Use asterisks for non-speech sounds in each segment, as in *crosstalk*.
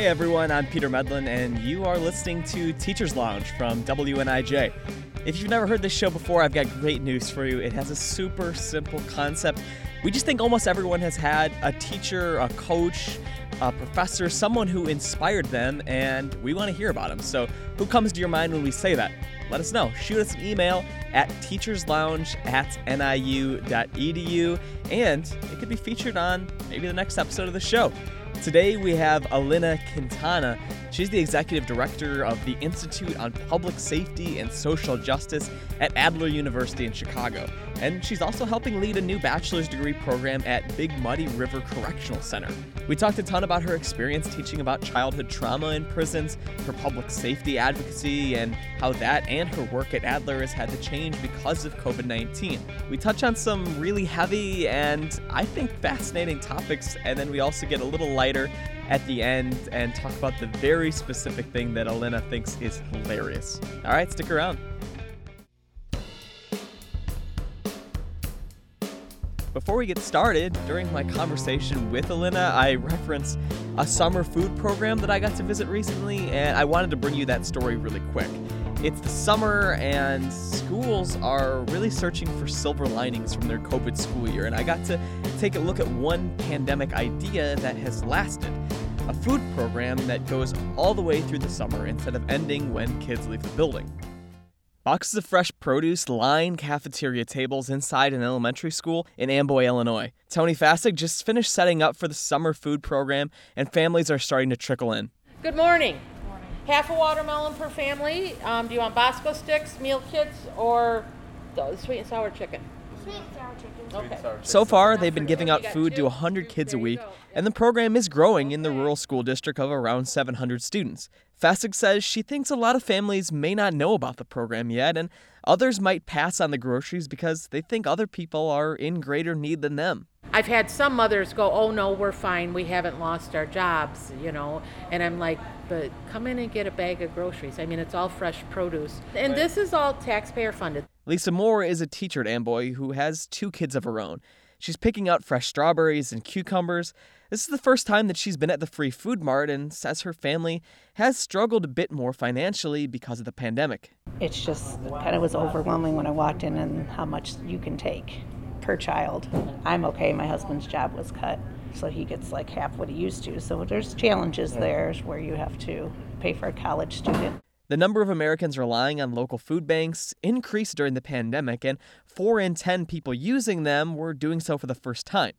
Hey everyone, I'm Peter Medlin, and you are listening to Teachers Lounge from WNIJ. If you've never heard this show before, I've got great news for you. It has a super simple concept. We just think almost everyone has had a teacher, a coach, a professor, someone who inspired them, and we want to hear about them. So, who comes to your mind when we say that? Let us know. Shoot us an email at teacherslounge at niu.edu, and it could be featured on maybe the next episode of the show. Today we have Elena Quintana. She's the executive director of the Institute on Public Safety and Social Justice at Adler University in Chicago. And she's also helping lead a new bachelor's degree program at Big Muddy River Correctional Center. We talked a ton about her experience teaching about childhood trauma in prisons, her public safety advocacy, and how that and her work at Adler has had to change because of COVID 19. We touch on some really heavy and I think fascinating topics, and then we also get a little lighter at the end and talk about the very specific thing that Elena thinks is hilarious. All right, stick around. Before we get started, during my conversation with Elena, I referenced a summer food program that I got to visit recently, and I wanted to bring you that story really quick. It's the summer, and schools are really searching for silver linings from their COVID school year, and I got to take a look at one pandemic idea that has lasted a food program that goes all the way through the summer instead of ending when kids leave the building. Boxes of fresh produce line cafeteria tables inside an elementary school in Amboy, Illinois. Tony Fasig just finished setting up for the summer food program, and families are starting to trickle in. Good morning. Good morning. Half a watermelon per family. Um, do you want Bosco sticks, meal kits, or the sweet and sour chicken? Sweet and sour chicken. Okay. So far, they've been giving out food to 100 kids a week, and the program is growing in the rural school district of around 700 students. Fasig says she thinks a lot of families may not know about the program yet, and others might pass on the groceries because they think other people are in greater need than them. I've had some mothers go, "Oh no, we're fine. We haven't lost our jobs," you know. And I'm like, "But come in and get a bag of groceries. I mean, it's all fresh produce, and this is all taxpayer funded." Lisa Moore is a teacher at Amboy who has two kids of her own. She's picking out fresh strawberries and cucumbers. This is the first time that she's been at the free food mart and says her family has struggled a bit more financially because of the pandemic. It's just kind of was overwhelming when I walked in and how much you can take per child. I'm okay. My husband's job was cut, so he gets like half what he used to. So there's challenges there where you have to pay for a college student. The number of Americans relying on local food banks increased during the pandemic, and 4 in 10 people using them were doing so for the first time.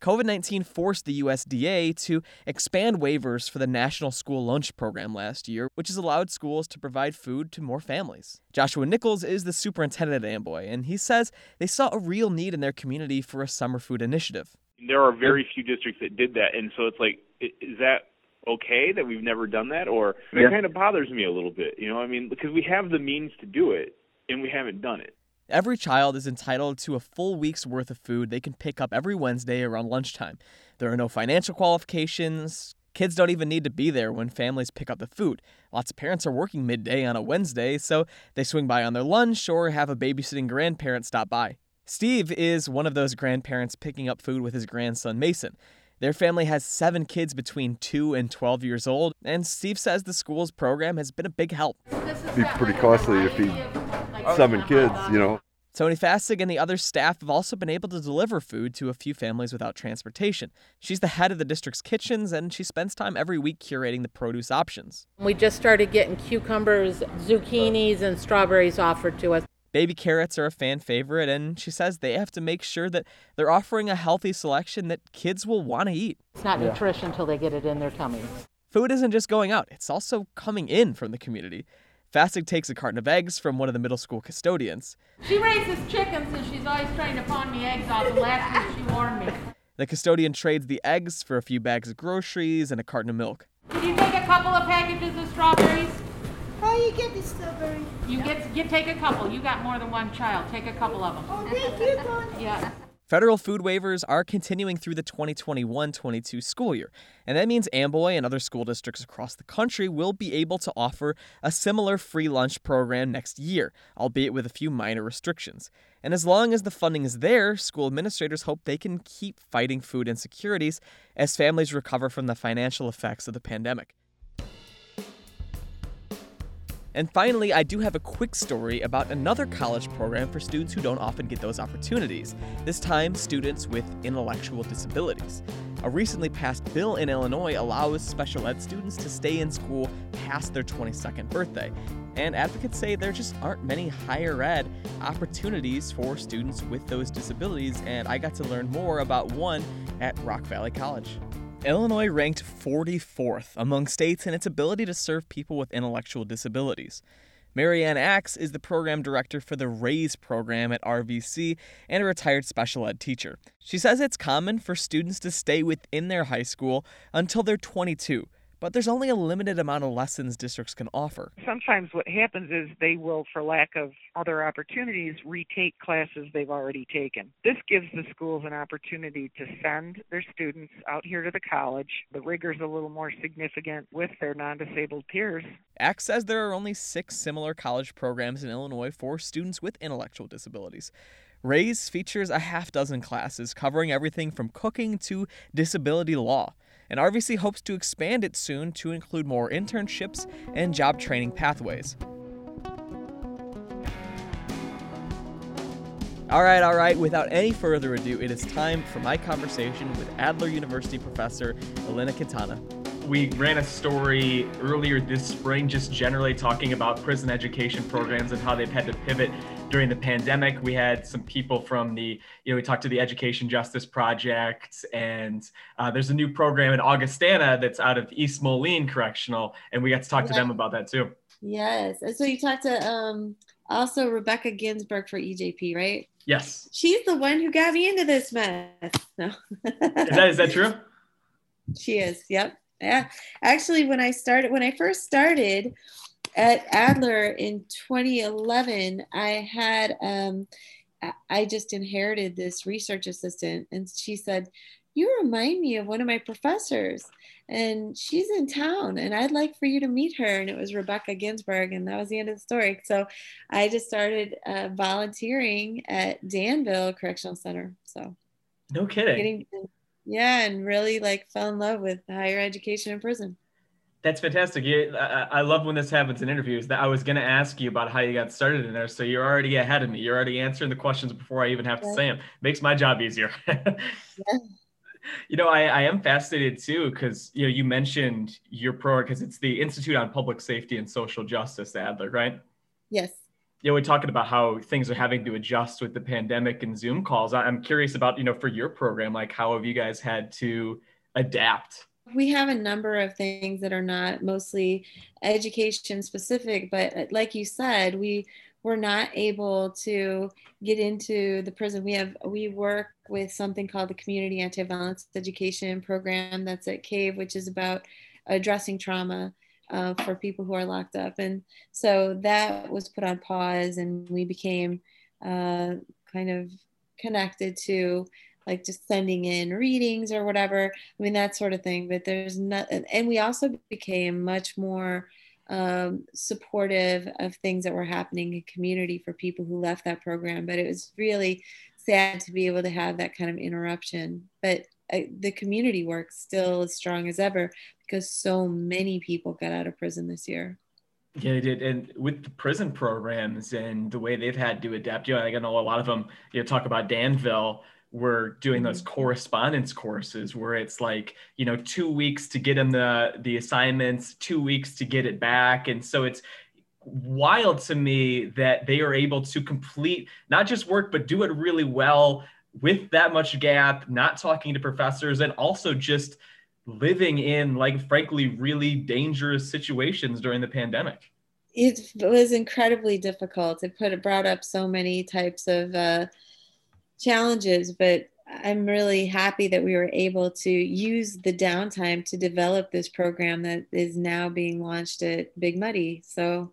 COVID 19 forced the USDA to expand waivers for the National School Lunch Program last year, which has allowed schools to provide food to more families. Joshua Nichols is the superintendent at Amboy, and he says they saw a real need in their community for a summer food initiative. There are very few districts that did that, and so it's like, is that okay that we've never done that, or Yeah. it kind of bothers me a little bit, you know? I mean, because we have the means to do it, and we haven't done it. Every child is entitled to a full week's worth of food they can pick up every Wednesday around lunchtime. There are no financial qualifications. Kids don't even need to be there when families pick up the food. Lots of parents are working midday on a Wednesday, so they swing by on their lunch or have a babysitting grandparent stop by. Steve is one of those grandparents picking up food with his grandson Mason. Their family has seven kids between 2 and 12 years old, and Steve says the school's program has been a big help. It'd be pretty costly to feed Oh, seven kids, you know. Tony Fasig and the other staff have also been able to deliver food to a few families without transportation. She's the head of the district's kitchens, and she spends time every week curating the produce options. We just started getting cucumbers, zucchinis, and strawberries offered to us. Baby carrots are a fan favorite, and she says they have to make sure that they're offering a healthy selection that kids will want to eat. It's not nutrition until they get it in their tummies. Food isn't just going out, it's also coming in from the community. Fasig takes a carton of eggs from one of the middle school custodians. She raises chickens and she's always trying to pawn me eggs off. And last week she warned me. The custodian trades the eggs for a few bags of groceries and a carton of milk. Could you take a couple of packages of strawberries? How you get the strawberry? You get, get take a couple. You got more than one child. Take a couple of them. Oh, thank you, Tony. *laughs* Yeah. Federal food waivers are continuing through the 2021 22 school year, and that means Amboy and other school districts across the country will be able to offer a similar free lunch program next year, albeit with a few minor restrictions. And as long as the funding is there, school administrators hope they can keep fighting food insecurities as families recover from the financial effects of the pandemic. And finally, I do have a quick story about another college program for students who don't often get those opportunities, this time, students with intellectual disabilities. A recently passed bill in Illinois allows special ed students to stay in school past their 22nd birthday. And advocates say there just aren't many higher ed opportunities for students with those disabilities, and I got to learn more about one at Rock Valley College. Illinois ranked 44th among states in its ability to serve people with intellectual disabilities. Marianne Axe is the program director for the RAISE program at RVC and a retired special ed teacher. She says it's common for students to stay within their high school until they're 22, but there's only a limited amount of lessons districts can offer. Sometimes what happens is they will, for lack of other opportunities, retake classes they've already taken. This gives the schools an opportunity to send their students out here to the college. The rigor's a little more significant with their non disabled peers. Axe says there are only six similar college programs in Illinois for students with intellectual disabilities. RAISE features a half dozen classes covering everything from cooking to disability law and RVC hopes to expand it soon to include more internships and job training pathways. All right, all right, without any further ado, it is time for my conversation with Adler University professor Elena Quintana we ran a story earlier this spring just generally talking about prison education programs and how they've had to pivot during the pandemic. We had some people from the, you know, we talked to the Education Justice Project, and uh, there's a new program in Augustana that's out of East Moline Correctional, and we got to talk to them about that too. Yes. And so you talked to um, also Rebecca Ginsburg for EJP, right? Yes. She's the one who got me into this mess. No. *laughs* is, that, is that true? She is. Yep. Yeah. Actually, when I started, when I first started at Adler in 2011, I had, um, I just inherited this research assistant, and she said, You remind me of one of my professors, and she's in town, and I'd like for you to meet her. And it was Rebecca Ginsburg, and that was the end of the story. So I just started uh, volunteering at Danville Correctional Center. So, no kidding. Getting, yeah and really like fell in love with higher education in prison. That's fantastic. I, love when this happens in interviews that i was going to ask you about how you got started in there so you're already ahead of me. You're already answering the questions before i even have to say them makes my job easier. *laughs* Yeah. you know I, I am fascinated too because you know you mentioned your program because it's the institute on public safety and social justice adler right? Yes you know, we're talking about how things are having to adjust with the pandemic and Zoom calls. I'm curious about, you know, for your program, like how have you guys had to adapt? We have a number of things that are not mostly education specific, but uh, like you said, we were not able to get into the prison. We have we work with something called the Community Anti-Violence Education Program that's at CAVE, which is about addressing trauma uh, for people who are locked up. And so that was put on pause, and we became uh, kind of connected to like just sending in readings or whatever. I mean, that sort of thing. But there's not, and we also became much more um, supportive of things that were happening in community for people who left that program. But it was really sad to be able to have that kind of interruption. But uh, the community work still as strong as ever because so many people got out of prison this year. Yeah, they did. And with the prison programs and the way they've had to adapt, you know, I know a lot of them, you know, talk about Danville, we're doing those mm-hmm. correspondence courses where it's like, you know, two weeks to get them the the assignments, two weeks to get it back. And so it's wild to me that they are able to complete not just work, but do it really well with that much gap, not talking to professors, and also just living in like frankly really dangerous situations during the pandemic. It was incredibly difficult. It put it brought up so many types of uh, challenges but i'm really happy that we were able to use the downtime to develop this program that is now being launched at big muddy. So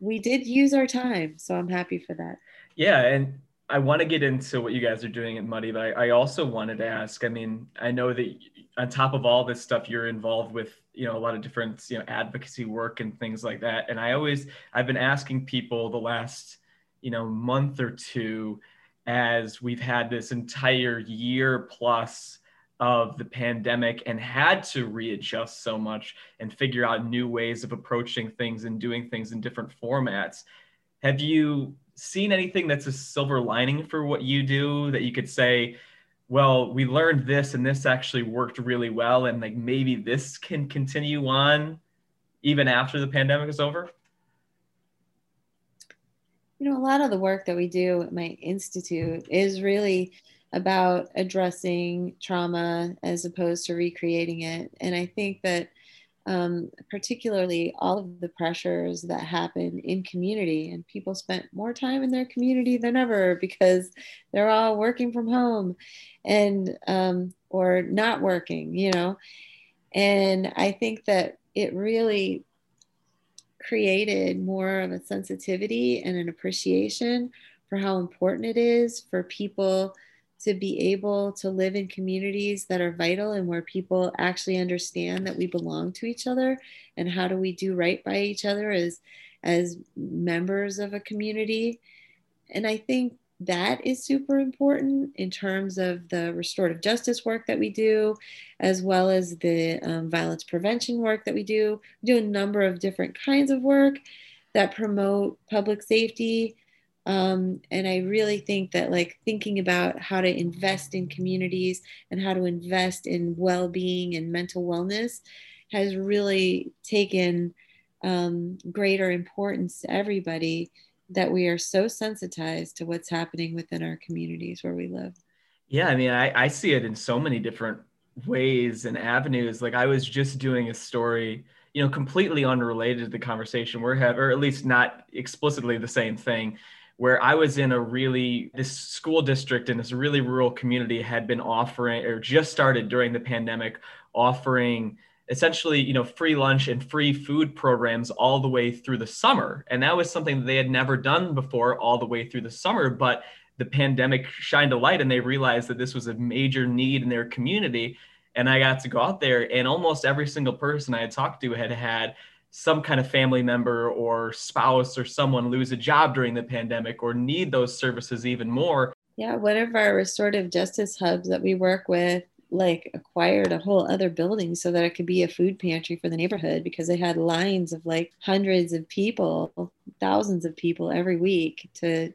we did use our time so i'm happy for that. Yeah and I want to get into what you guys are doing at Muddy, but I, I, also wanted to ask. I mean, I know that on top of all this stuff, you're involved with you know a lot of different you know advocacy work and things like that. And I always I've been asking people the last you know month or two as we've had this entire year plus of the pandemic and had to readjust so much and figure out new ways of approaching things and doing things in different formats. Have you seen anything that's a silver lining for what you do that you could say, well, we learned this and this actually worked really well, and like maybe this can continue on even after the pandemic is over? You know, a lot of the work that we do at my institute is really about addressing trauma as opposed to recreating it. And I think that um, particularly all of the pressures that happen in community and people spent more time in their community than ever because they're all working from home and um, or not working you know? And i think that it really created more of a sensitivity and an appreciation for how important it is for people to be able to live in communities that are vital and where people actually understand that we belong to each other and how do we do right by each other as as members of a community. And i think that is super important in terms of the restorative justice work that we do as well as the um, violence prevention work that we do. We do a number of different kinds of work that promote public safety um, and I really think that like thinking about how to invest in communities and how to invest in well-being and mental wellness has really taken um, greater importance to everybody that we are so sensitized to what's happening within our communities where we live. Yeah, I mean, I, I see it in so many different ways and avenues. Like I was just doing a story, you know, completely unrelated to the conversation we're having, or at least not explicitly the same thing where I was in a really, this school district in this really rural community had been offering, or just started during the pandemic, offering essentially, you know, free lunch and free food programs all the way through the summer. And that was something that they had never done before all the way through the summer. But the pandemic shined a light and they realized that this was a major need in their community. And I got to go out there, and almost every single person I had talked to had had some kind of family member or spouse or someone lose a job during the pandemic or need those services even more. Yeah, one of our restorative justice hubs that we work with like acquired a whole other building so that it could be a food pantry for the neighborhood because they had lines of like hundreds of people, thousands of people every week to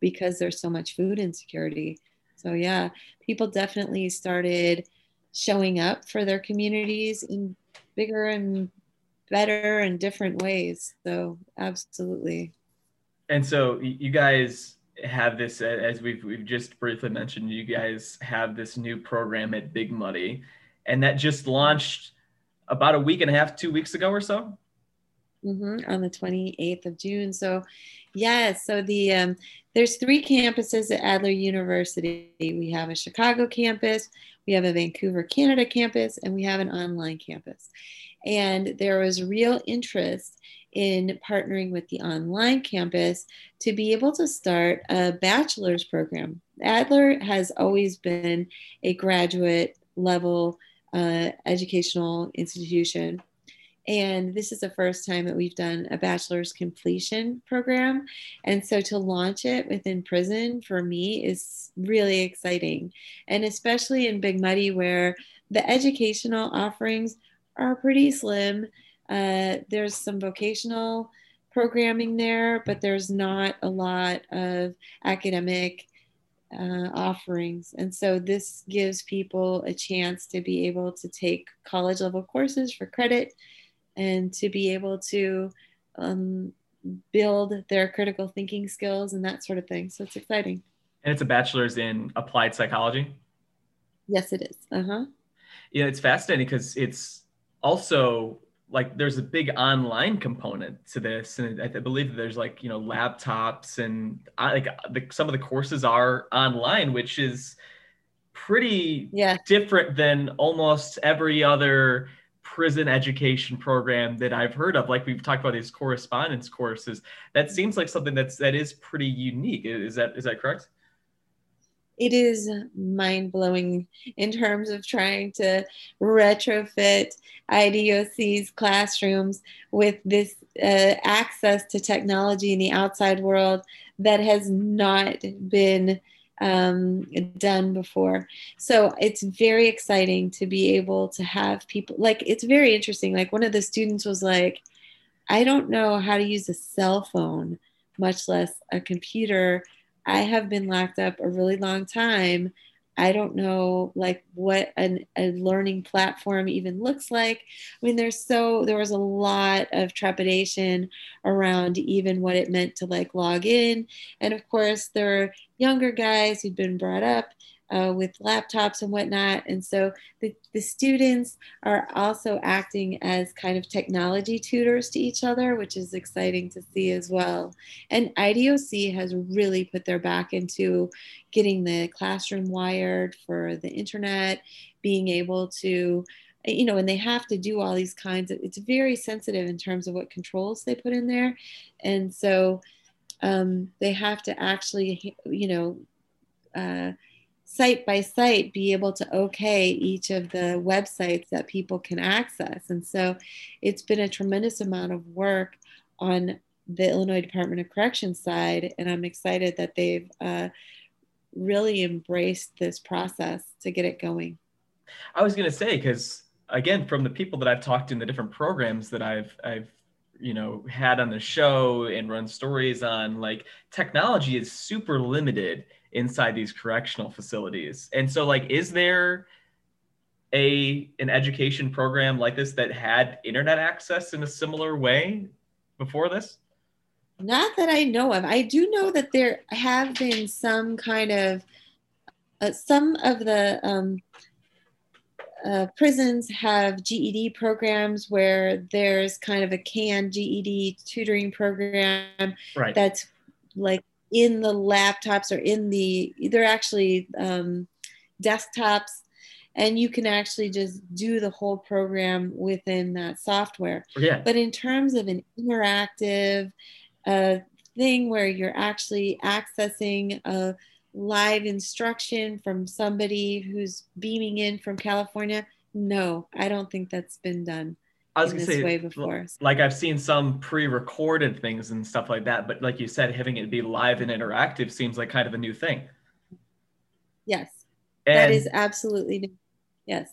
because there's so much food insecurity. So yeah, people definitely started showing up for their communities in bigger and better in different ways. So absolutely. And so you guys have this, as we've we've just briefly mentioned, you guys have this new program at Big Muddy, and that just launched about a week and a half, two weeks ago or so. Mm-hmm, on the 28th of June. So, yes. So the um, there's three campuses at Adler University. We have a Chicago campus, we have a Vancouver, Canada campus, and we have an online campus. And there was real interest in partnering with the online campus to be able to start a bachelor's program. Adler has always been a graduate level uh, educational institution. And this is the first time that we've done a bachelor's completion program. And so to launch it within prison for me is really exciting. And especially in Big Muddy, where the educational offerings are pretty slim. Uh, there's some vocational programming there, but there's not a lot of academic uh, offerings. And so this gives people a chance to be able to take college level courses for credit and to be able to um, build their critical thinking skills and that sort of thing. So it's exciting. And it's a bachelor's in applied psychology? Yes, it is. Uh huh. Yeah, it's fascinating because it's also like there's a big online component to this and i, believe there's like you know laptops and I, like the, some of the courses are online which is pretty yeah. different than almost every other prison education program that i've heard of like we've talked about these correspondence courses that seems like something that's that is pretty unique. Is that is that correct? It is mind blowing in terms of trying to retrofit IDOC's classrooms with this uh, access to technology in the outside world that has not been um, done before. So it's very exciting to be able to have people like it's very interesting. Like one of the students was like, I don't know how to use a cell phone, much less a computer. I have been locked up a really long time. I don't know like what an, a learning platform even looks like. I mean, there's so there was a lot of trepidation around even what it meant to like log in, and of course there are younger guys who'd been brought up uh, with laptops and whatnot. And so the, the students are also acting as kind of technology tutors to each other, which is exciting to see as well. And IDOC has really put their back into getting the classroom wired for the internet, being able to you know, and they have to do all these kinds of, it's very sensitive in terms of what controls they put in there. And so um, they have to actually, you know, uh, site by site be able to okay each of the websites that people can access. And so it's been a tremendous amount of work on the Illinois Department of Corrections side. And I'm excited that they've uh, really embraced this process to get it going. I was going to say, because again, from the people that I've talked to in the different programs that I've, I've you know had on the show and run stories on like technology is super limited inside these correctional facilities. And so like is there a an education program like this that had internet access in a similar way before this? Not that I know of. I do know that there have been some kind of uh, some of the um, uh, prisons have GED programs where there's kind of a CAN GED tutoring program right. that's like in the laptops or in the they're actually um, desktops. And you can actually just do the whole program within that software. Yeah. but in terms of an interactive uh, thing where you're actually accessing a live instruction from somebody who's beaming in from california no i don't think that's been done I was gonna say, like I've seen some pre-recorded things and stuff like that, but like you said, having it be live and interactive seems like kind of a new thing. Yes, and, that is absolutely new. Yes.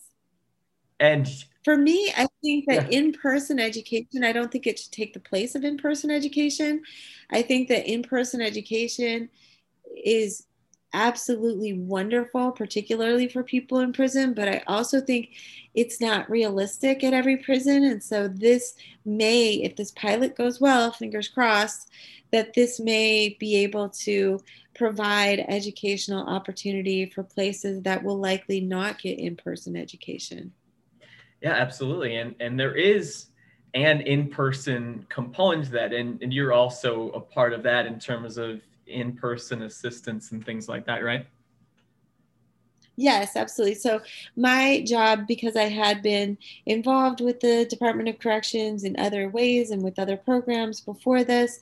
And for me, I think that Yeah. in-person education, I don't think it should take the place of in-person education. I think that in-person education is absolutely wonderful, particularly for people in prison, but I also think it's not realistic at every prison. And so this may, if this pilot goes well, fingers crossed, that this may be able to provide educational opportunity for places that will likely not get in-person education. Yeah, absolutely. And and there is an in-person component to that. And, and you're also a part of that in terms of in-person assistance and things like that, right? Yes, absolutely. So, my job, because I had been involved with the Department of Corrections in other ways and with other programs before this,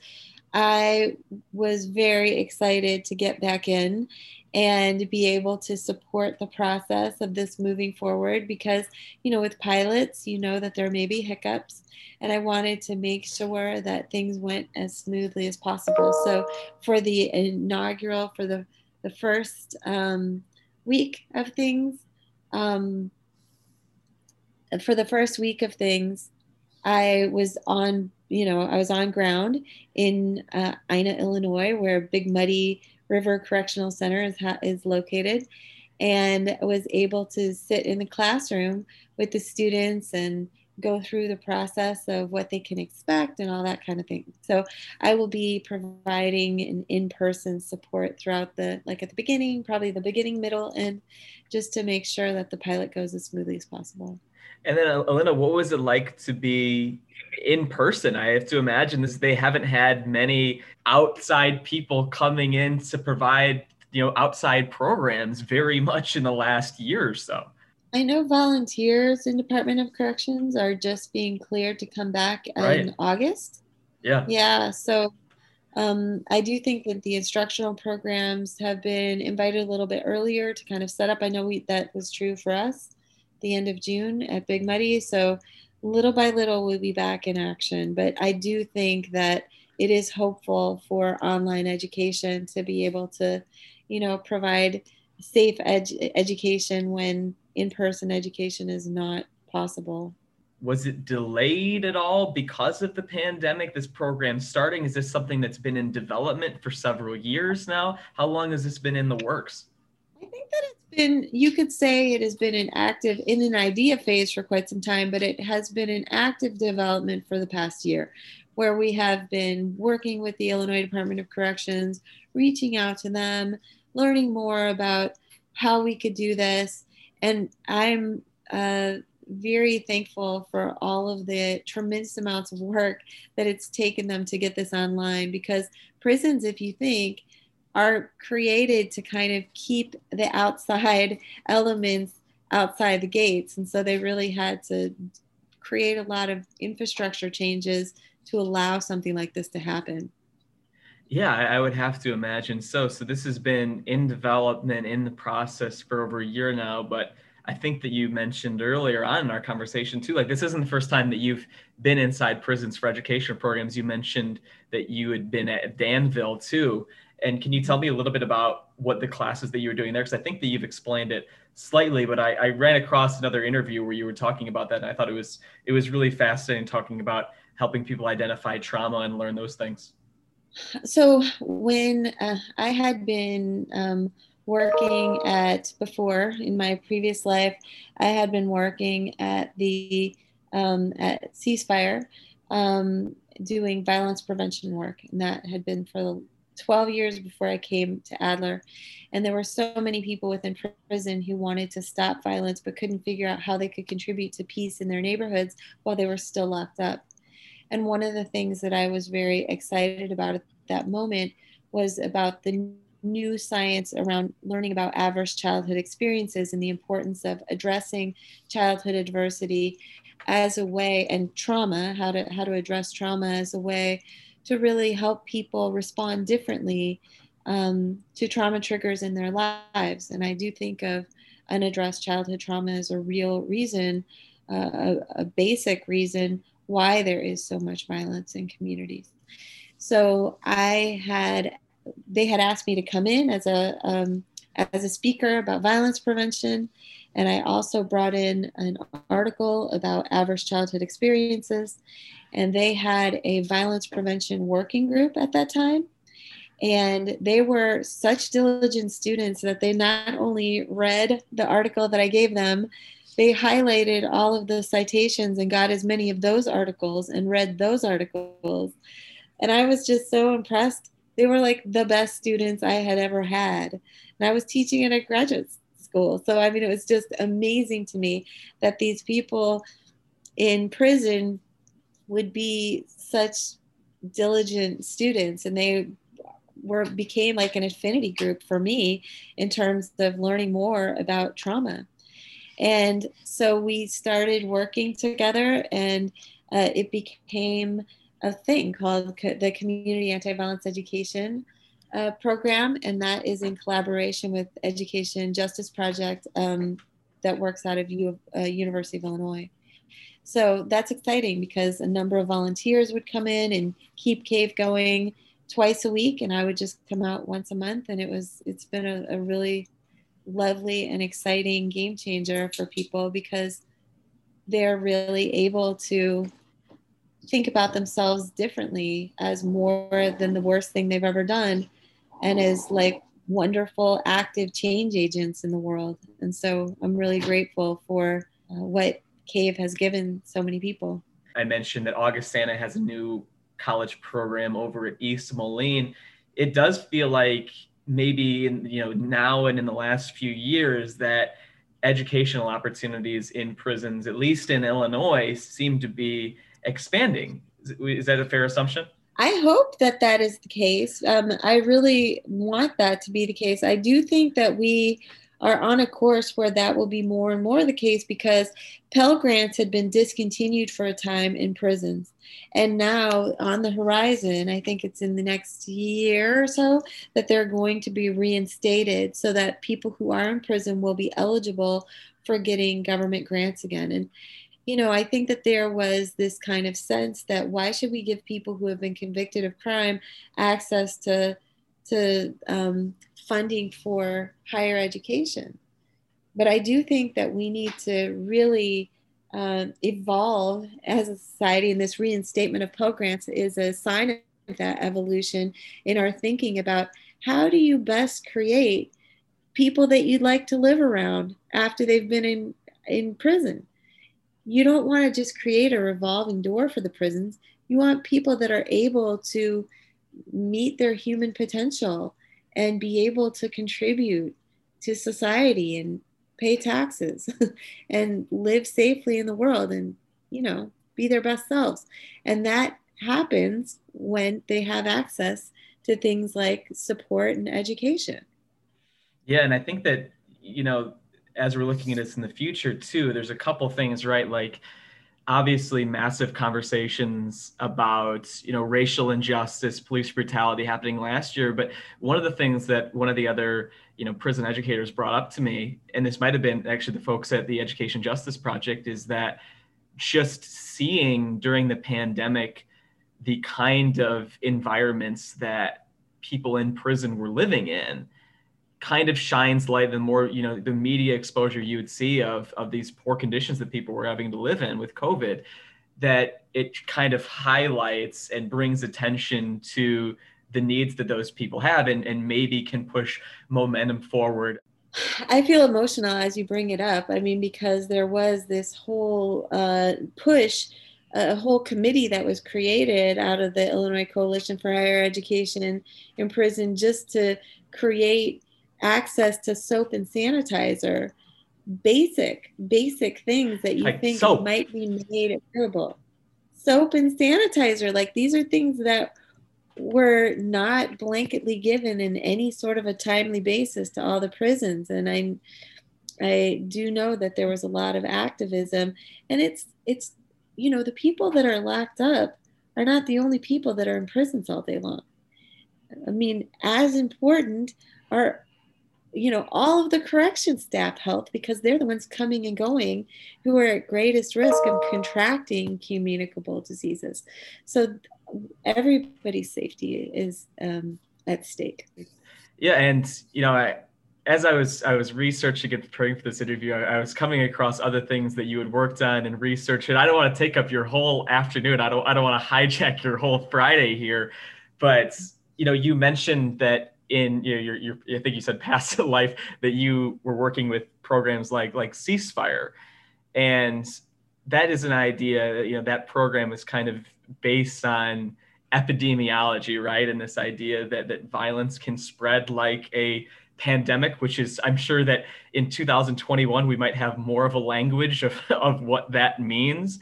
I was very excited to get back in and be able to support the process of this moving forward because, you know, with pilots, you know that there may be hiccups. And I wanted to make sure that things went as smoothly as possible. So, for the inaugural, for the, the first, um, week of things. Um, for the first week of things, I was on, you know, I was on ground in uh, Ina, Illinois, where Big Muddy River Correctional Center is, ha- is located, and was able to sit in the classroom with the students and go through the process of what they can expect and all that kind of thing. So I will be providing an in-person support throughout the like at the beginning, probably the beginning, middle, and just to make sure that the pilot goes as smoothly as possible. And then Elena, what was it like to be in person? I have to imagine this they haven't had many outside people coming in to provide, you know, outside programs very much in the last year or so. I know volunteers in Department of Corrections are just being cleared to come back Right. in August. Yeah. Yeah, so um, I do think that the instructional programs have been invited a little bit earlier to kind of set up. I know we, that was true for us the end of June at Big Muddy. So little by little, we'll be back in action. But I do think that it is hopeful for online education to be able to, you know, provide safe ed- education when in-person education is not possible was it delayed at all because of the pandemic this program starting is this something that's been in development for several years now how long has this been in the works i think that it's been you could say it has been an active in an idea phase for quite some time but it has been an active development for the past year where we have been working with the illinois department of corrections reaching out to them learning more about how we could do this. And i'm uh, very thankful for all of the tremendous amounts of work that it's taken them to get this online because prisons, if you think, are created to kind of keep the outside *laughs* elements outside the gates. And so they really had to create a lot of infrastructure changes to allow something like this to happen. Yeah, I would have to imagine so. So this has been in development in the process for over a year now, but I think that you mentioned earlier on in our conversation too, like this isn't the first time that you've been inside prisons for education programs. You mentioned that you had been at Danville too. And can you tell me a little bit about what the classes that you were doing there? Because I think that you've explained it slightly, but I, I ran across another interview where you were talking about that. And I thought it was it was really fascinating talking about helping people identify trauma and learn those things. So when uh, I had been um, working at before in my previous life i had been working at the um, at ceasefire um, doing violence prevention work and that had been for 12 years before i came to adler and there were so many people within prison who wanted to stop violence but couldn't figure out how they could contribute to peace in their neighborhoods while they were still locked up. And one of the things that i was very excited about at that moment was about the new science around learning about adverse childhood experiences and the importance of addressing childhood adversity as a way and trauma how to how to address trauma as a way to really help people respond differently um, to trauma triggers in their lives. And i do think of unaddressed childhood trauma as a real reason uh, a, a basic reason why there is so much violence in communities. So i had they had asked me to come in as a um, as a speaker about violence prevention, and I also brought in an article about adverse childhood experiences. And they had a violence prevention working group at that time. And they were such diligent students that they not only read the article that I gave them, they highlighted all of the citations and got as many of those articles and read those articles. And I was just so impressed they were like the best students I had ever had. And I was teaching at a graduate school. So, I mean, it was just amazing to me that these people in prison would be such diligent students. And they were became like an affinity group for me in terms of learning more about trauma. And so we started working together and uh, it became a thing called the Community Anti-Violence Education uh, Program, and that is in collaboration with Education Justice Project um, that works out of U- uh, University of Illinois. So that's exciting because a number of volunteers would come in and keep CAVE going twice a week, and I would just come out once a month, and it was it's been a, a really lovely and exciting game changer for people because they're really able to think about themselves differently as more than the worst thing they've ever done and as like wonderful active change agents in the world. And so i'm really grateful for uh, what cave has given so many people i mentioned that augustana has a new college program over at east moline it does feel like maybe in, you know now and in the last few years that educational opportunities in prisons at least in illinois seem to be expanding. Is that a fair assumption? I hope that that is the case. Um, I really want that to be the case. I do think that we are on a course where that will be more and more the case because Pell Grants had been discontinued for a time in prisons. And now on the horizon, I think it's in the next year or so, that they're going to be reinstated so that people who are in prison will be eligible for getting government grants again. And you know, I think that there was this kind of sense that why should we give people who have been convicted of crime access to to um, funding for higher education. But I do think that we need to really uh, evolve as a society, and this reinstatement of Pell Grants is a sign of that evolution in our thinking about how do you best create people that you'd like to live around after they've been in, in prison. You don't want to just create a revolving door for the prisons. You want people that are able to meet their human potential and be able to contribute to society and pay taxes *laughs* and live safely in the world and you know be their best selves. And that happens when they have access to things like support and education. Yeah and i think that you know as we're looking at this in the future too there's a couple things right? Like obviously massive conversations about you know racial injustice police brutality happening last year but one of the things that one of the other you know prison educators brought up to me and this might have been actually the folks at the education justice project is that just seeing during the pandemic the kind of environments that people in prison were living in kind of shines light the more you know the media exposure you would see of of these poor conditions that people were having to live in with covid that it kind of highlights and brings attention to the needs that those people have and, and maybe can push momentum forward I feel emotional as you bring it up. I mean, because there was this whole uh, push, a whole committee that was created out of the Illinois Coalition for Higher Education in, in prison just to create access to soap and sanitizer basic basic things that you like think soap. might be made available soap and sanitizer like these are things that were not blanketly given in any sort of a timely basis to all the prisons. And i i do know that there was a lot of activism. And it's it's you know the people that are locked up are not the only people that are in prisons all day long. I mean as important are you know all of the correction staff health because they're the ones coming and going who are at greatest risk of contracting communicable diseases so everybody's safety is um, at stake yeah and you know i as I was I was researching and preparing for this interview, I, I, was coming across other things that you had worked on and researched. And I don't want to take up your whole afternoon. I don't I don't want to hijack your whole Friday here, but you know you mentioned that in you know, your, your I think you said *laughs* past life that you were working with programs like like ceasefire, and that is an idea. That you know that program is kind of based on epidemiology, right? And this idea that that violence can spread like a pandemic, which is I'm sure that in 2021 we might have more of a language of, *laughs* of what that means.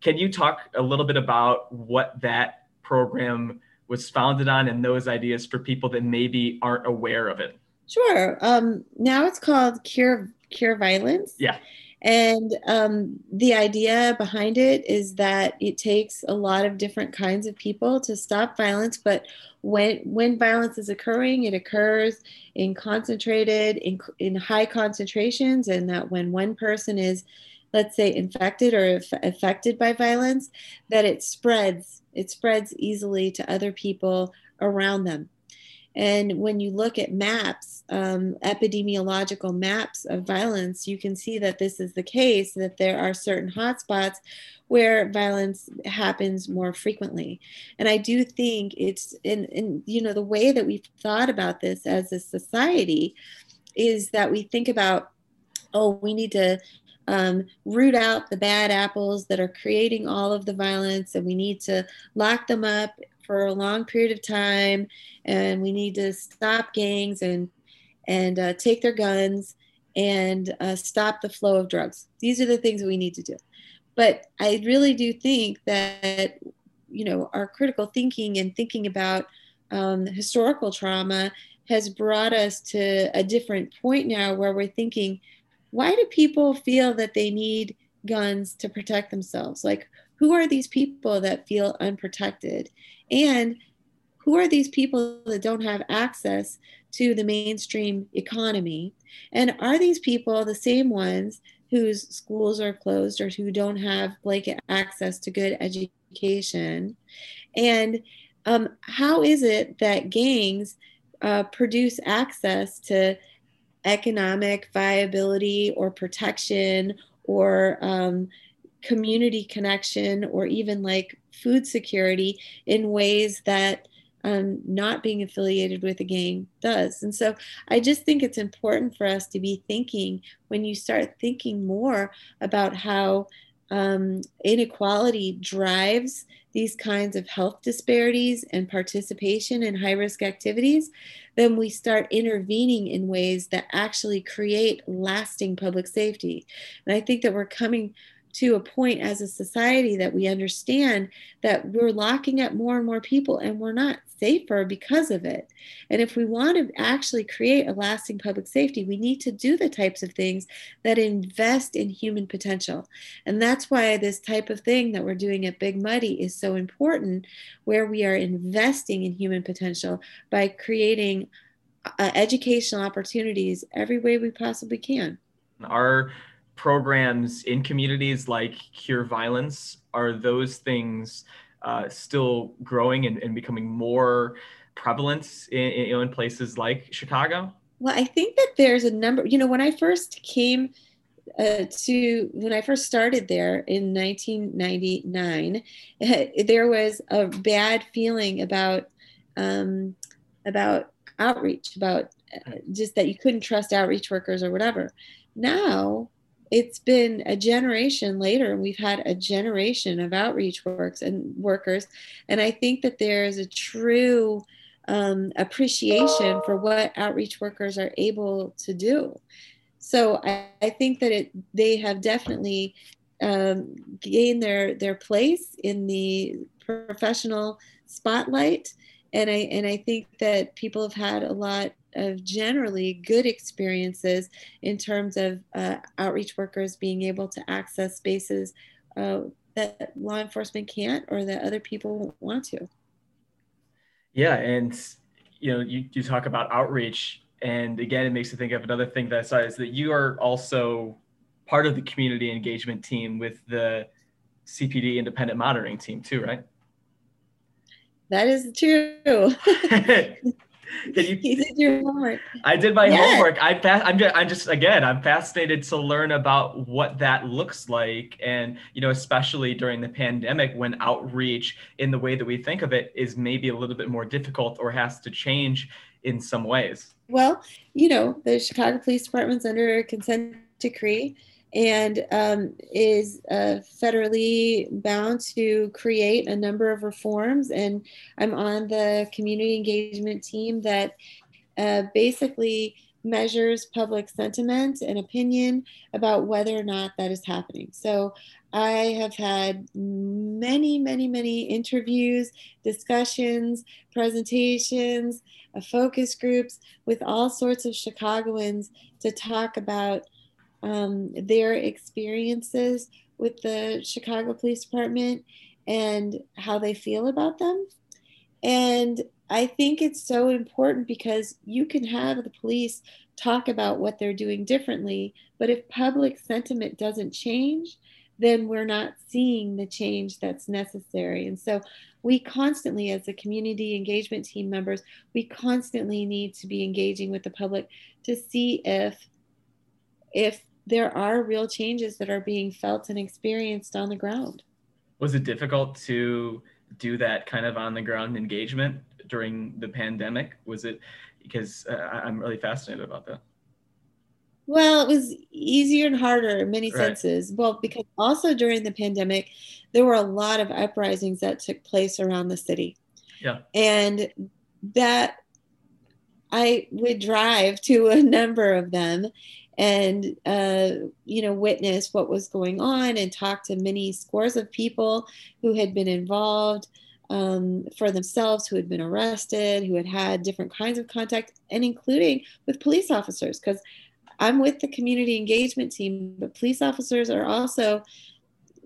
Can you talk a little bit about what that program was founded on and those ideas for people that maybe aren't aware of it? Sure. Um, now it's called Cure Cure Violence. Yeah. And um, the idea behind it is that it takes a lot of different kinds of people to stop violence. But when when violence is occurring, it occurs in concentrated, in, in high concentrations, and that when one person is, let's say, infected or affected by violence, that it spreads it spreads easily to other people around them. And when you look at maps, um, epidemiological maps of violence, you can see that this is the case, that there are certain hotspots where violence happens more frequently. And I do think it's in, in you know, the way that we've thought about this as a society is that we think about, oh, we need to um, root out the bad apples that are creating all of the violence, and we need to lock them up for a long period of time, and we need to stop gangs and and uh, take their guns and uh, stop the flow of drugs. These are the things that we need to do. But I really do think that you know our critical thinking and thinking about um, historical trauma has brought us to a different point now where we're thinking why do people feel that they need guns to protect themselves? Like, who are these people that feel unprotected? And who are these people that don't have access to the mainstream economy? And are these people the same ones whose schools are closed or who don't have blanket access to good education? And um, how is it that gangs uh, produce access to economic viability or protection or um, community connection or even like food security in ways that um, not being affiliated with a gang does. And so I just think it's important for us to be thinking when you start thinking more about how um, inequality drives these kinds of health disparities and participation in high risk activities, then we start intervening in ways that actually create lasting public safety. And I think that we're coming to a point as a society that we understand that we're locking up more and more people and we're not safer because of it. And if we want to actually create a lasting public safety, we need to do the types of things that invest in human potential. And that's why this type of thing that we're doing at Big Muddy is so important, where we are investing in human potential by creating uh, educational opportunities every way we possibly can. Our programs in communities like Cure Violence are those things uh, still growing and, and, becoming more prevalent in, in, in places like Chicago? Well, I think that there's a number. You know, when I first came uh, to when I first started there in 1999, *laughs* there was a bad feeling about um, about outreach, about uh, just that you couldn't trust outreach workers or whatever. Now it's been a generation later and we've had a generation of outreach works and workers. And i think that there is a true um, appreciation for what outreach workers are able to do. So i, I think that it they have definitely um, gained their their place in the professional spotlight and i and i think that people have had a lot of generally good experiences in terms of uh, outreach workers being able to access spaces uh, that law enforcement can't or that other people want to. Yeah, and you know, you, you talk about outreach, and again, it makes me think of another thing that I saw is that you are also part of the community engagement team with the CPD independent monitoring team too, right? That is true. *laughs* Can you, you did your homework. I did my yes. homework. I I'm just, I'm just again I'm fascinated to learn about what that looks like, and you know especially during the pandemic when outreach in the way that we think of it is maybe a little bit more difficult or has to change in some ways. Well, you know the Chicago Police Department's under a consent decree and um, is uh, federally bound to create a number of reforms. And I'm on the community engagement team that uh, basically measures public sentiment and opinion about whether or not that is happening. So I have had many, many, many interviews, discussions, presentations, uh, focus groups with all sorts of Chicagoans to talk about um, their experiences with the Chicago Police Department and how they feel about them. And I think it's so important because you can have the police talk about what they're doing differently, but if public sentiment doesn't change, then we're not seeing the change that's necessary. And so we constantly, as a community engagement team members, we constantly need to be engaging with the public to see if if there are real changes that are being felt and experienced on the ground. Was it difficult to do that kind of on the ground engagement during the pandemic? Was it because uh, I'm really fascinated about that? Well, it was easier and harder in many right. senses. Well, because also during the pandemic, there were a lot of uprisings that took place around the city. Yeah. And that I would drive to a *laughs* number of them and uh, you know witness what was going on and talk to many scores of people who had been involved um, for themselves who had been arrested who had had different kinds of contact and including with police officers because i'm with the community engagement team but police officers are also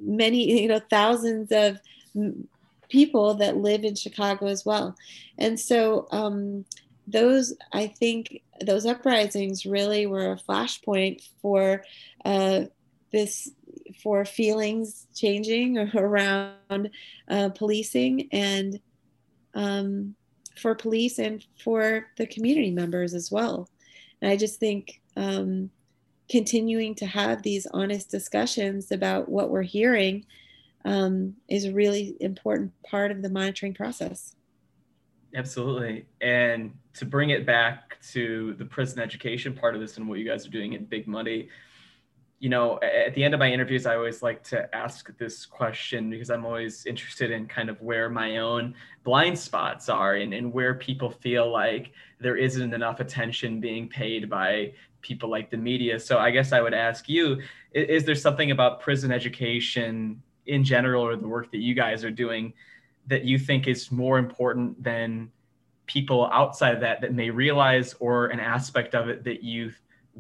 many *laughs* you know thousands of people that live in chicago as well. And so um, those I think those uprisings really were a flashpoint for uh, this for feelings changing *laughs* around uh, policing and um, for police and for the community members as well. And I just think um, continuing to have these honest discussions about what we're hearing um, is a really important part of the monitoring process. Absolutely. And to bring it back to the prison education part of this and what you guys are doing in Big Muddy, you know, at the end of my interviews, I always like to ask this question because I'm always interested in kind of where my own blind spots are and, and where people feel like there isn't enough attention being paid by people like the media. So I guess I would ask you is, is there something about prison education in general or the work that you guys are doing that you think is more important than people outside of that that may realize or an aspect of it that you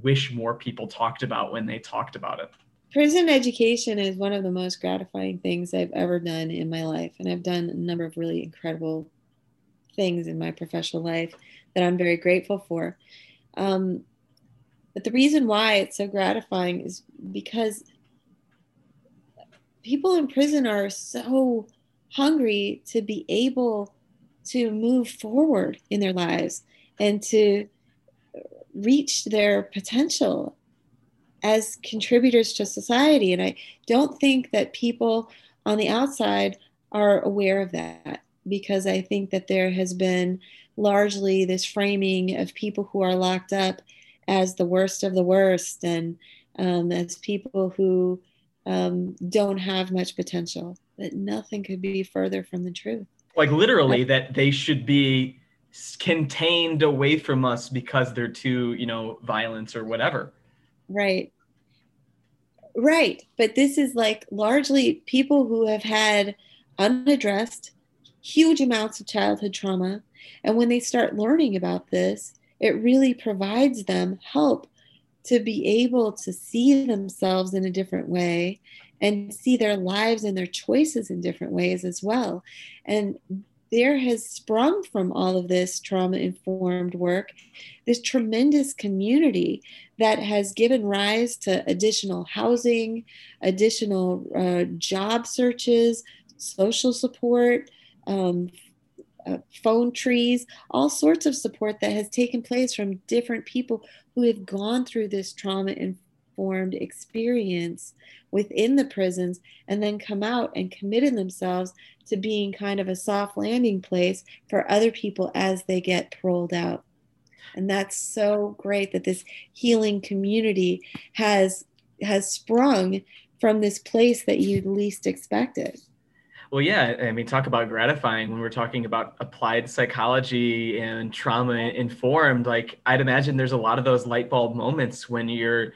wish more people talked about when they talked about it? Prison education is one of the most gratifying things I've ever done in my life. And I've done a number of really incredible things in my professional life that I'm very grateful for. Um, but the reason why it's so gratifying is because people in prison are so hungry to be able to move forward in their lives and to reach their potential as contributors to society. And I don't think that people on the outside are aware of that because I think that there has been largely this framing of people who are locked up as the worst of the worst and um, as people who um, don't have much potential. That nothing could be further from the truth. Like literally, that they should be contained away from us because they're too, you know, violent or whatever. Right. Right. But this is like largely people who have had unaddressed huge amounts of childhood trauma. And when they start learning about this, it really provides them help to be able to see themselves in a different way and see their lives and their choices in different ways as well. And there has sprung from all of this trauma informed work this tremendous community that has given rise to additional housing, additional uh, job searches, social support, um, uh, phone trees, all sorts of support that has taken place from different people who have gone through this trauma informed experience within the prisons and then come out and committed themselves to being kind of a soft landing place for other people as they get paroled out. And that's so great that this healing community has has sprung from this place that you'd least expected. Well, yeah, I mean, talk about gratifying when we're talking about applied psychology and trauma informed. Like, I'd imagine there's a lot of those light bulb moments when you're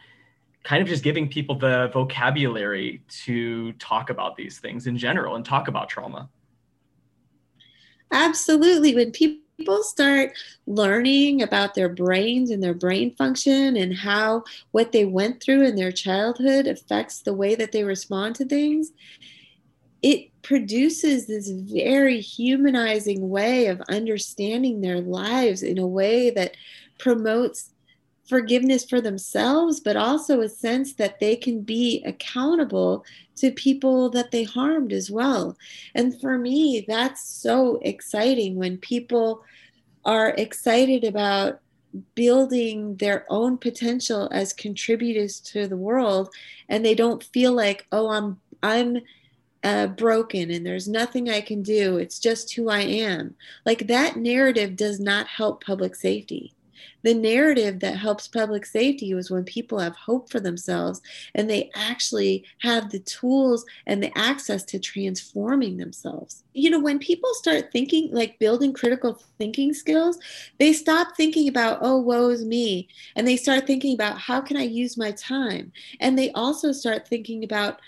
kind of just giving people the vocabulary to talk about these things in general and talk about trauma. Absolutely. When people start learning about their brains and their brain function and how what they went through in their childhood affects the way that they respond to things, it produces this very humanizing way of understanding their lives in a way that promotes forgiveness for themselves, but also a sense that they can be accountable to people that they harmed as well. And for me, that's so exciting when people are excited about building their own potential as contributors to the world and they don't feel like oh i'm i'm uh, broken and there's nothing i can do. It's just who i am. Like that narrative does not help public safety the narrative that helps public safety is when people have hope for themselves and they actually have the tools and the access to transforming themselves. You know, when people start thinking like building critical thinking skills, they stop thinking about, oh, woe is me. And they start thinking about how can I use my time? And they also start thinking about,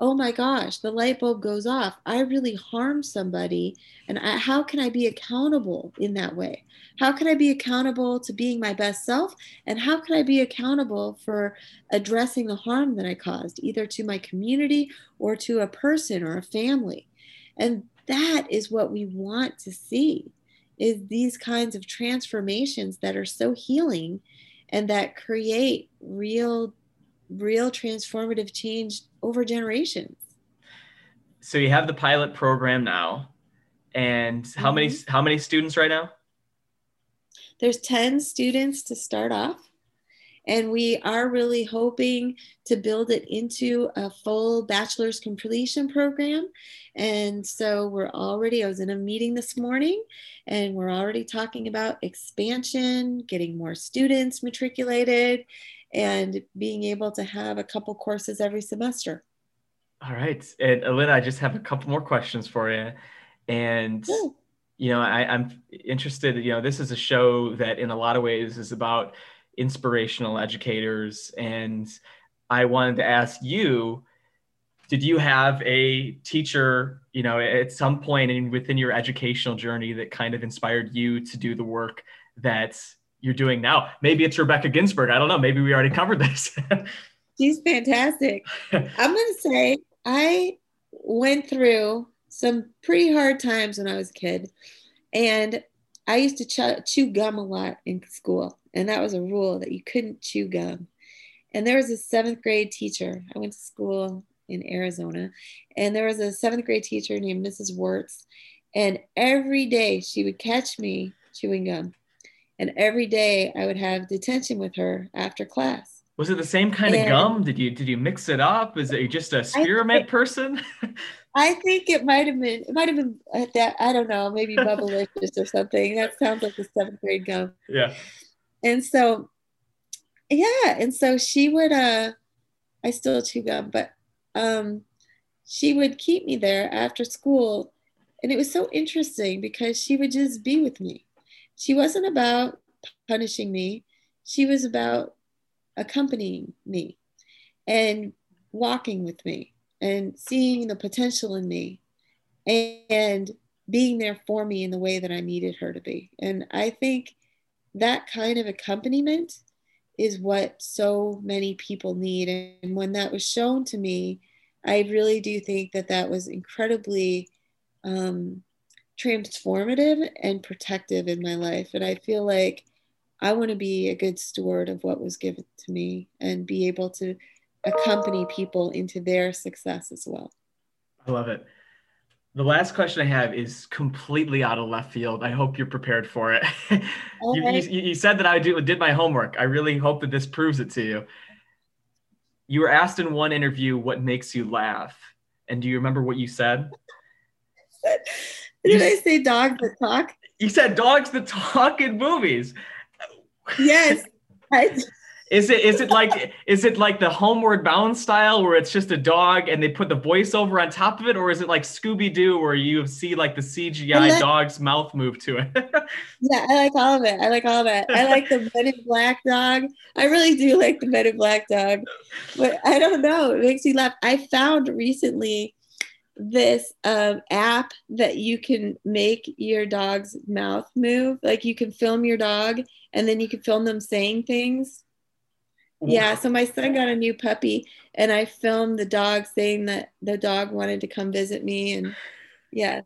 oh my gosh, the light bulb goes off. I really harmed somebody. And I, how can I be accountable in that way? How can I be accountable to being my best self? And how can I be accountable for addressing the harm that I caused, either to my community or to a person or a family? And that is what we want to see is these kinds of transformations that are so healing and that create real real transformative change over generations so you have the pilot program now and how mm-hmm. many how many students right now there's 10 students to start off and we are really hoping to build it into a full bachelor's completion program. And so we're already, I was in a meeting this morning and we're already talking about expansion, getting more students matriculated, and being able to have a couple courses every semester. All right. And Elena, I just have a couple more questions for you. And you know, I, I'm interested, you know, this is a show that in a lot of ways is about inspirational educators. And I wanted to ask you, did you have a teacher, you know, at some point in within your educational journey that kind of inspired you to do the work that you're doing now? Maybe it's Rebecca Ginsburg. I don't know. Maybe we already covered this. *laughs* She's fantastic. I'm going to say I went through some pretty hard times when I was a kid. And I used to ch- chew gum a lot in school, and that was a rule that you couldn't chew gum. And there was a seventh grade teacher. I went to school in Arizona, and there was a seventh grade teacher named Mrs. Wirtz. And every day she would catch me chewing gum. And every day I would have detention with her after class. Was it the same kind and of gum? Did you did you mix it up? Is it just a spearmint person? *laughs* I think it might have been it might have been that I don't know maybe Bubblicious or something. That sounds like a seventh grade gum. Yeah. And so, yeah, and so she would. uh I still chew gum, but um, she would keep me there after school, and it was so interesting because she would just be with me. She wasn't about punishing me. She was about accompanying me and walking with me and seeing the potential in me and being there for me in the way that I needed her to be. And I think that kind of accompaniment is what so many people need. And when that was shown to me, I really do think that that was incredibly um, transformative and protective in my life. And I feel like I want to be a good steward of what was given to me and be able to accompany people into their success as well. I love it. The last question I have is completely out of left field. I hope you're prepared for it. Okay. *laughs* you, you, you, said that I do, did my homework. I really hope that this proves it to you. You were asked in one interview what makes you laugh. And do you remember what you said? *laughs* Did you, I say dogs that talk? You said dogs that talk in movies. Yes. I, *laughs* is it is it like is it like the Homeward Bound style where it's just a dog and they put the voiceover on top of it, or is it like Scooby Doo where you see like the CGI like, dog's mouth move to it? *laughs* yeah, I like all of it. I like all of it. I like the Men in Black dog. I really do like the Men in Black dog, but I don't know. It makes me laugh. I found recently this um, app that you can make your dog's mouth move. Like you can film your dog and then you can film them saying things. Yeah, so my son got a new puppy and I filmed the dog saying that the dog wanted to come visit me and yes.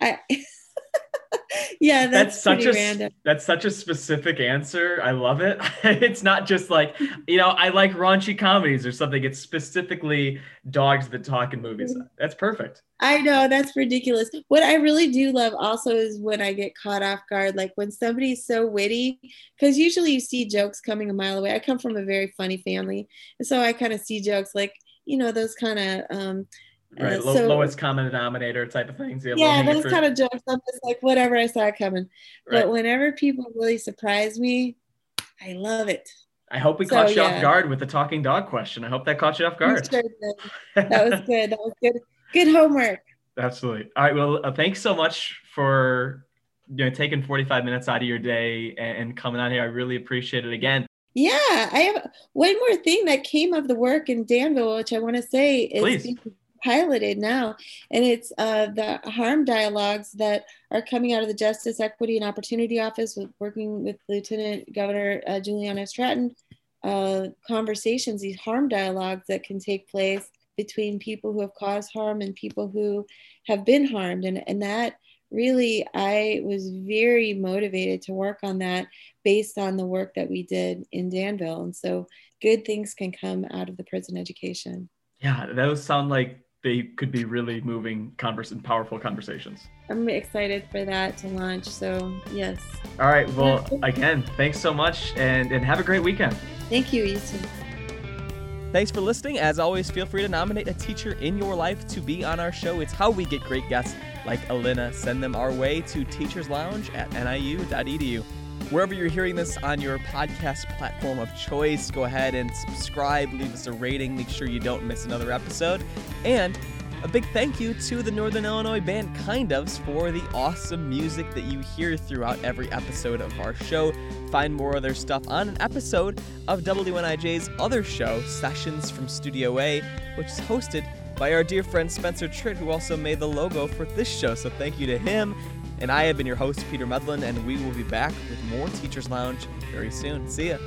I *laughs* *laughs* yeah, that's, that's such a random. that's such a specific answer. I love it. *laughs* it's not just like you know I like raunchy comedies or something. It's specifically dogs that talk in movies. Mm-hmm. That's perfect. I know that's ridiculous. What I really do love also is when I get caught off guard, like when somebody's so witty, because usually you see jokes coming a mile away. I come from a very funny family, and so I kind of see jokes like you know those kind of um, right so, lowest common denominator type of things yeah, yeah those kind of jokes i'm just like whatever i saw coming. Right. but whenever people really surprise me i love it. I hope we so, caught you yeah. off guard with the talking dog question. I hope that caught you off guard. sure *laughs* that was good. That was good. Good homework. Absolutely. All right well uh, thanks so much for you know taking 45 minutes out of your day and, and coming on here. I really appreciate it again. Yeah, I have one more thing that came of the work in Danville, which I want to say is Please piloted now, and it's uh, the harm dialogues that are coming out of the Justice, Equity, and Opportunity Office, with, working with Lieutenant Governor uh, Juliana Stratton. Uh, conversations, these harm dialogues that can take place between people who have caused harm and people who have been harmed, and and that really I was very motivated to work on that based on the work that we did in Danville, and so good things can come out of the prison education. Yeah, those sound like they could be really moving converse and powerful conversations. I'm excited for that to launch. So yes. All right. Well, again, thanks so much, and and have a great weekend. Thank you, you too. Thanks for listening. As always, feel free to nominate a teacher in your life to be on our show. It's how we get great guests like Elena. Send them our way to Teachers Lounge at niu.edu. Wherever you're hearing this on your podcast platform of choice, go ahead and subscribe, leave us a rating, make sure you don't miss another episode. And a big thank you to the Northern Illinois band Kind ofs for the awesome music that you hear throughout every episode of our show. Find more of their stuff on an episode of WNIJ's other show, Sessions from Studio A, which is hosted by our dear friend Spencer Tritt, who also made the logo for this show. So thank you to him. And I have been your host, Peter Medlin, and we will be back with more Teachers Lounge very soon. See ya.